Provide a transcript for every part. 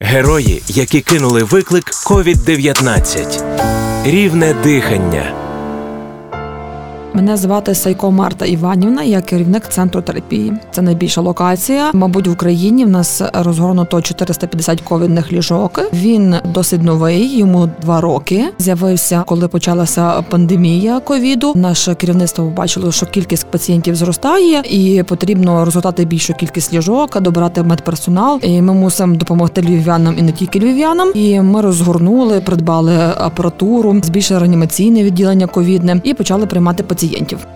Герої, які кинули виклик COVID-19. Рівне дихання. Мене звати Сайко Марта Іванівна, я керівник центру терапії. Це найбільша локація. Мабуть, в Україні в нас розгорнуто 450 ковідних ліжок. Він досить новий, йому два роки. З'явився, коли почалася пандемія ковіду. Наше керівництво побачило, що кількість пацієнтів зростає, і потрібно розгортати більшу кількість ліжок, добирати медперсонал. І Ми мусимо допомогти львів'янам і не тільки львів'янам. І ми розгорнули, придбали апаратуру, збільшили реанімаційне відділення ковідне і почали приймати пацієнтів пацієнтів.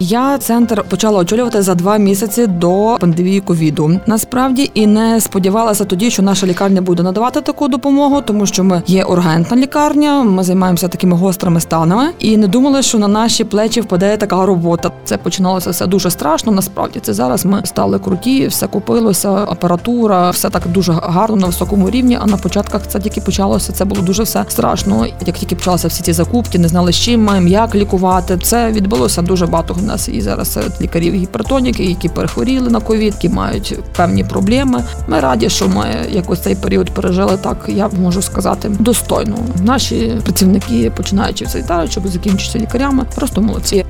Я центр почала очолювати за два місяці до пандемії ковіду. Насправді і не сподівалася тоді, що наша лікарня буде надавати таку допомогу, тому що ми є ургентна лікарня. Ми займаємося такими гострими станами, і не думали, що на наші плечі впаде така робота. Це починалося все дуже страшно. Насправді це зараз ми стали круті, все купилося, апаратура, все так дуже гарно на високому рівні. А на початках це тільки почалося. Це було дуже все страшно. Як тільки почалися всі ці закупки, не знали з чим маємо, як лікувати. Це відбулося дуже багато у нас і зараз серед лікарів гіпертоніки, які перехворіли на ковід, які мають певні проблеми. Ми раді, що ми якось цей період пережили так. Я можу сказати достойно. Наші працівники, починаючи в щоб закінчитися лікарями, просто молодці.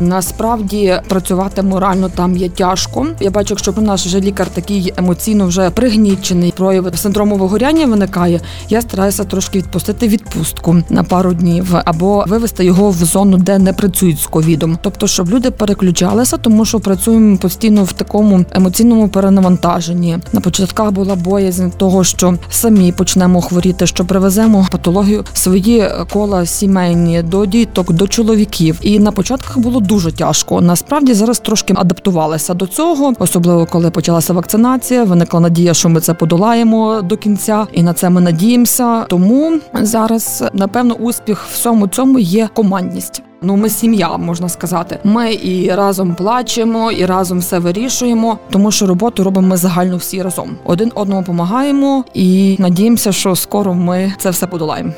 Насправді працювати морально там є тяжко. Я бачу, якщо наш вже лікар такий емоційно вже пригнічений, прояви синдрому вигоряння виникає. Я стараюся трошки відпустити відпустку на пару днів або вивести його в зону, де не працюють з ковідом. Тобто, щоб люди переключалися, тому що працюємо постійно в такому емоційному перенавантаженні. На початках була боязнь того, що самі почнемо хворіти, що привеземо патологію свої кола сімейні до діток, до чоловіків. І на початках було дуже тяжко. Насправді зараз трошки адаптувалися до цього, особливо коли почалася вакцинація. Виникла надія, що ми це подолаємо до кінця, і на це ми надіємося. Тому зараз напевно успіх всьому цьому є командність. Ну, ми сім'я, можна сказати. Ми і разом плачемо, і разом все вирішуємо, тому що роботу робимо ми загально всі разом. Один одному допомагаємо і надіємося, що скоро ми це все подолаємо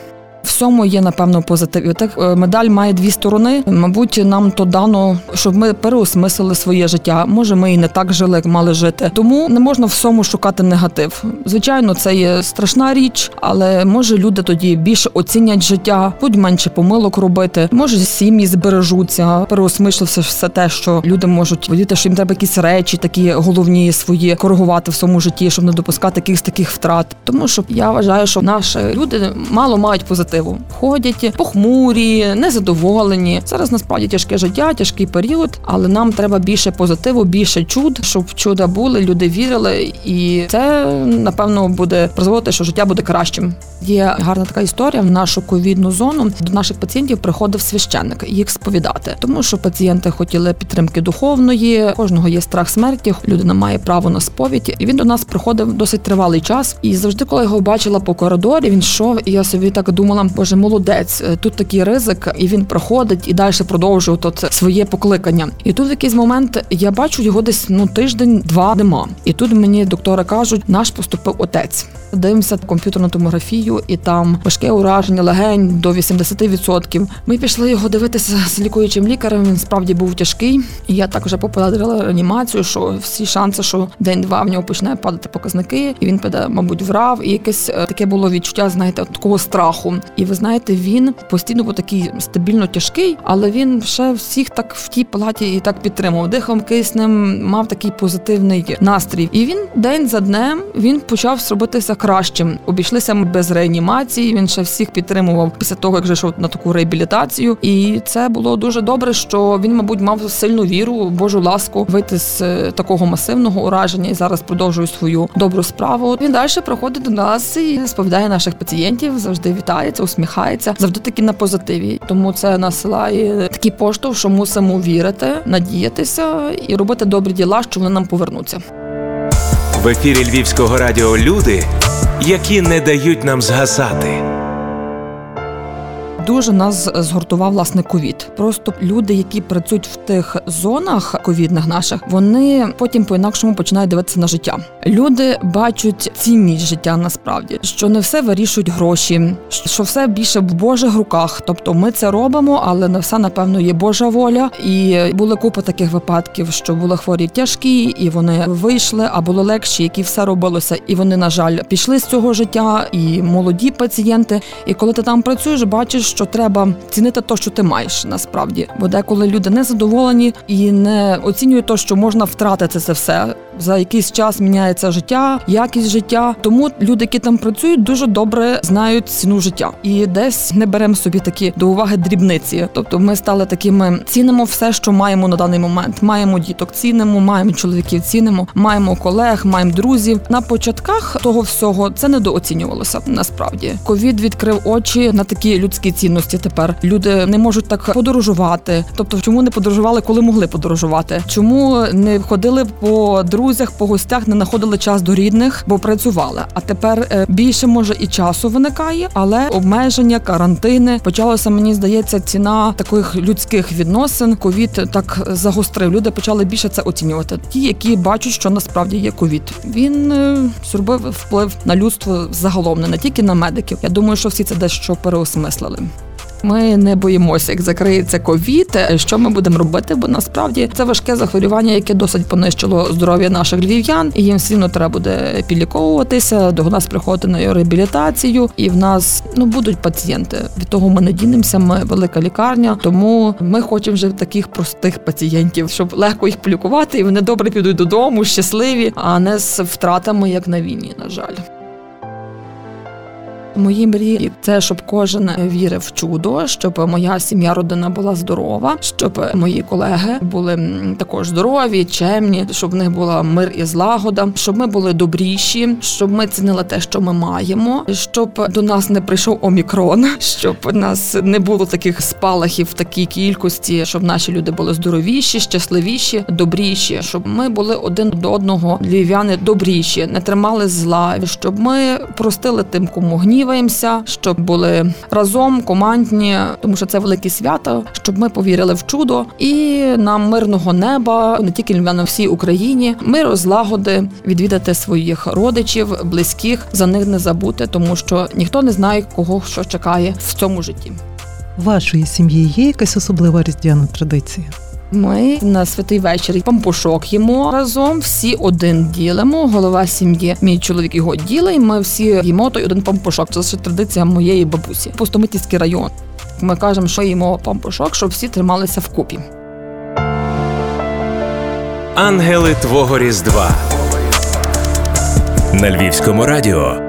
всьому є напевно позитив. Так е, медаль має дві сторони. Мабуть, нам то дано, щоб ми переосмислили своє життя. Може, ми і не так жили, як мали жити. Тому не можна всьому шукати негатив. Звичайно, це є страшна річ, але може люди тоді більше оцінять життя, будь менше помилок робити. Може, сім'ї збережуться, переосмислився все те, що люди можуть видіти, що їм треба якісь речі, такі головні свої коригувати в своєму житті, щоб не допускати якихось таких втрат. Тому що я вважаю, що наші люди мало мають позитив позитиву. Ходять похмурі, незадоволені. Зараз насправді тяжке життя, тяжкий період, але нам треба більше позитиву, більше чуд, щоб чуда були, люди вірили, і це напевно буде призводити, що життя буде кращим. Є гарна така історія в нашу ковідну зону. До наших пацієнтів приходив священник їх сповідати, тому що пацієнти хотіли підтримки духовної, кожного є страх смерті. Людина має право на сповідь. І він до нас приходив досить тривалий час. І завжди, коли його бачила по коридорі, він йшов, і я собі так думала, боже, молодець, е, тут такий ризик, і він проходить і далі продовжує тут своє покликання. І тут в якийсь момент я бачу його десь ну тиждень-два нема. І тут мені доктори кажуть, наш поступив отець. Дивимося комп'ютерну томографію, і там важке ураження легень до 80%. Ми пішли його дивитися з лікуючим лікарем. Він справді був тяжкий. І я так вже попередила реанімацію, що всі шанси, що день-два в нього почне падати показники, і він піде, мабуть, врав. І якесь е, таке було відчуття, знаєте, такого страху. І ви знаєте, він постійно був такий стабільно тяжкий, але він ще всіх так в тій палаті і так підтримував. Дихом киснем, мав такий позитивний настрій. І він день за днем він почав зробитися кращим. Обійшлися ми без реанімації. Він ще всіх підтримував після того, як йшов на таку реабілітацію. І це було дуже добре, що він, мабуть, мав сильну віру, Божу ласку вийти з е, такого масивного ураження і зараз продовжує свою добру справу. Він далі приходить до нас і сповідає наших пацієнтів, завжди вітається, усміхається, завжди таки на позитиві. Тому це насилає такий поштовх, що мусимо вірити, надіятися і робити добрі діла, що вони нам повернуться. В ефірі Львівського радіо люди, які не дають нам згасати. Дуже нас згуртував власне ковід. Просто люди, які працюють в тих зонах ковідних наших, вони потім по інакшому починають дивитися на життя. Люди бачать цінність життя насправді, що не все вирішують гроші, що все більше в Божих руках. Тобто ми це робимо, але не все напевно є Божа воля. І були купа таких випадків, що були хворі тяжкі, і вони вийшли, а були легші, які все робилося, і вони, на жаль, пішли з цього життя, і молоді пацієнти. І коли ти там працюєш, бачиш, що треба цінити те, що ти маєш насправді. Бо деколи люди не задоволені і не оцінюють те, що можна втратити це все. За якийсь час міняється життя, якість життя. Тому люди, які там працюють, дуже добре знають ціну життя, і десь не беремо собі такі до уваги дрібниці. Тобто, ми стали такими цінимо все, що маємо на даний момент. Маємо діток, цінимо, маємо чоловіків, цінимо, маємо колег, маємо друзів. На початках того всього це недооцінювалося насправді. Ковід відкрив очі на такі людські цінності. Тепер люди не можуть так подорожувати. Тобто, чому не подорожували, коли могли подорожувати? Чому не ходили по друзях, по гостях, не знаходили час до рідних, бо працювали. А тепер е, більше може і часу виникає, але обмеження, карантини почалося. Мені здається, ціна таких людських відносин. Ковід так загострив. Люди почали більше це оцінювати. Ті, які бачать, що насправді є ковід. Він е, зробив вплив на людство загалом, не тільки на медиків. Я думаю, що всі це дещо переосмислили. Ми не боїмося, як закриється ковід. Що ми будемо робити? Бо насправді це важке захворювання, яке досить понищило здоров'я наших львів'ян, і їм все треба буде підліковуватися, до нас приходити на реабілітацію, і в нас ну будуть пацієнти. Від того ми не дінемося. Ми велика лікарня, тому ми хочемо вже таких простих пацієнтів, щоб легко їх полікувати, і вони добре підуть додому, щасливі, а не з втратами, як на війні. На жаль. Мої мрії. Це щоб кожен вірив в чудо, щоб моя сім'я, родина була здорова, щоб мої колеги були також здорові, чемні, щоб в них була мир і злагода, щоб ми були добріші, щоб ми цінили те, що ми маємо, щоб до нас не прийшов омікрон, щоб у нас не було таких спалахів такій кількості, щоб наші люди були здоровіші, щасливіші, добріші, щоб ми були один до одного львів'яни добріші, не тримали зла, щоб ми простили тим, кому гнів гніваємося, щоб були разом командні, тому що це велике свято, щоб ми повірили в чудо і нам мирного неба, не тільки на всій Україні, миру, злагоди, відвідати своїх родичів, близьких, за них не забути, тому що ніхто не знає, кого що чекає в цьому житті. Вашої сім'ї є якась особлива різдвяна традиція? Ми на святий вечір пампушок їмо разом, всі один ділимо. Голова сім'ї, мій чоловік його ділить. Ми всі їмо той один пампушок. Це ще традиція моєї бабусі. Пустомитівський район. Ми кажемо, що їмо пампушок, щоб всі трималися вкупі. Ангели Твого Різдва на Львівському радіо.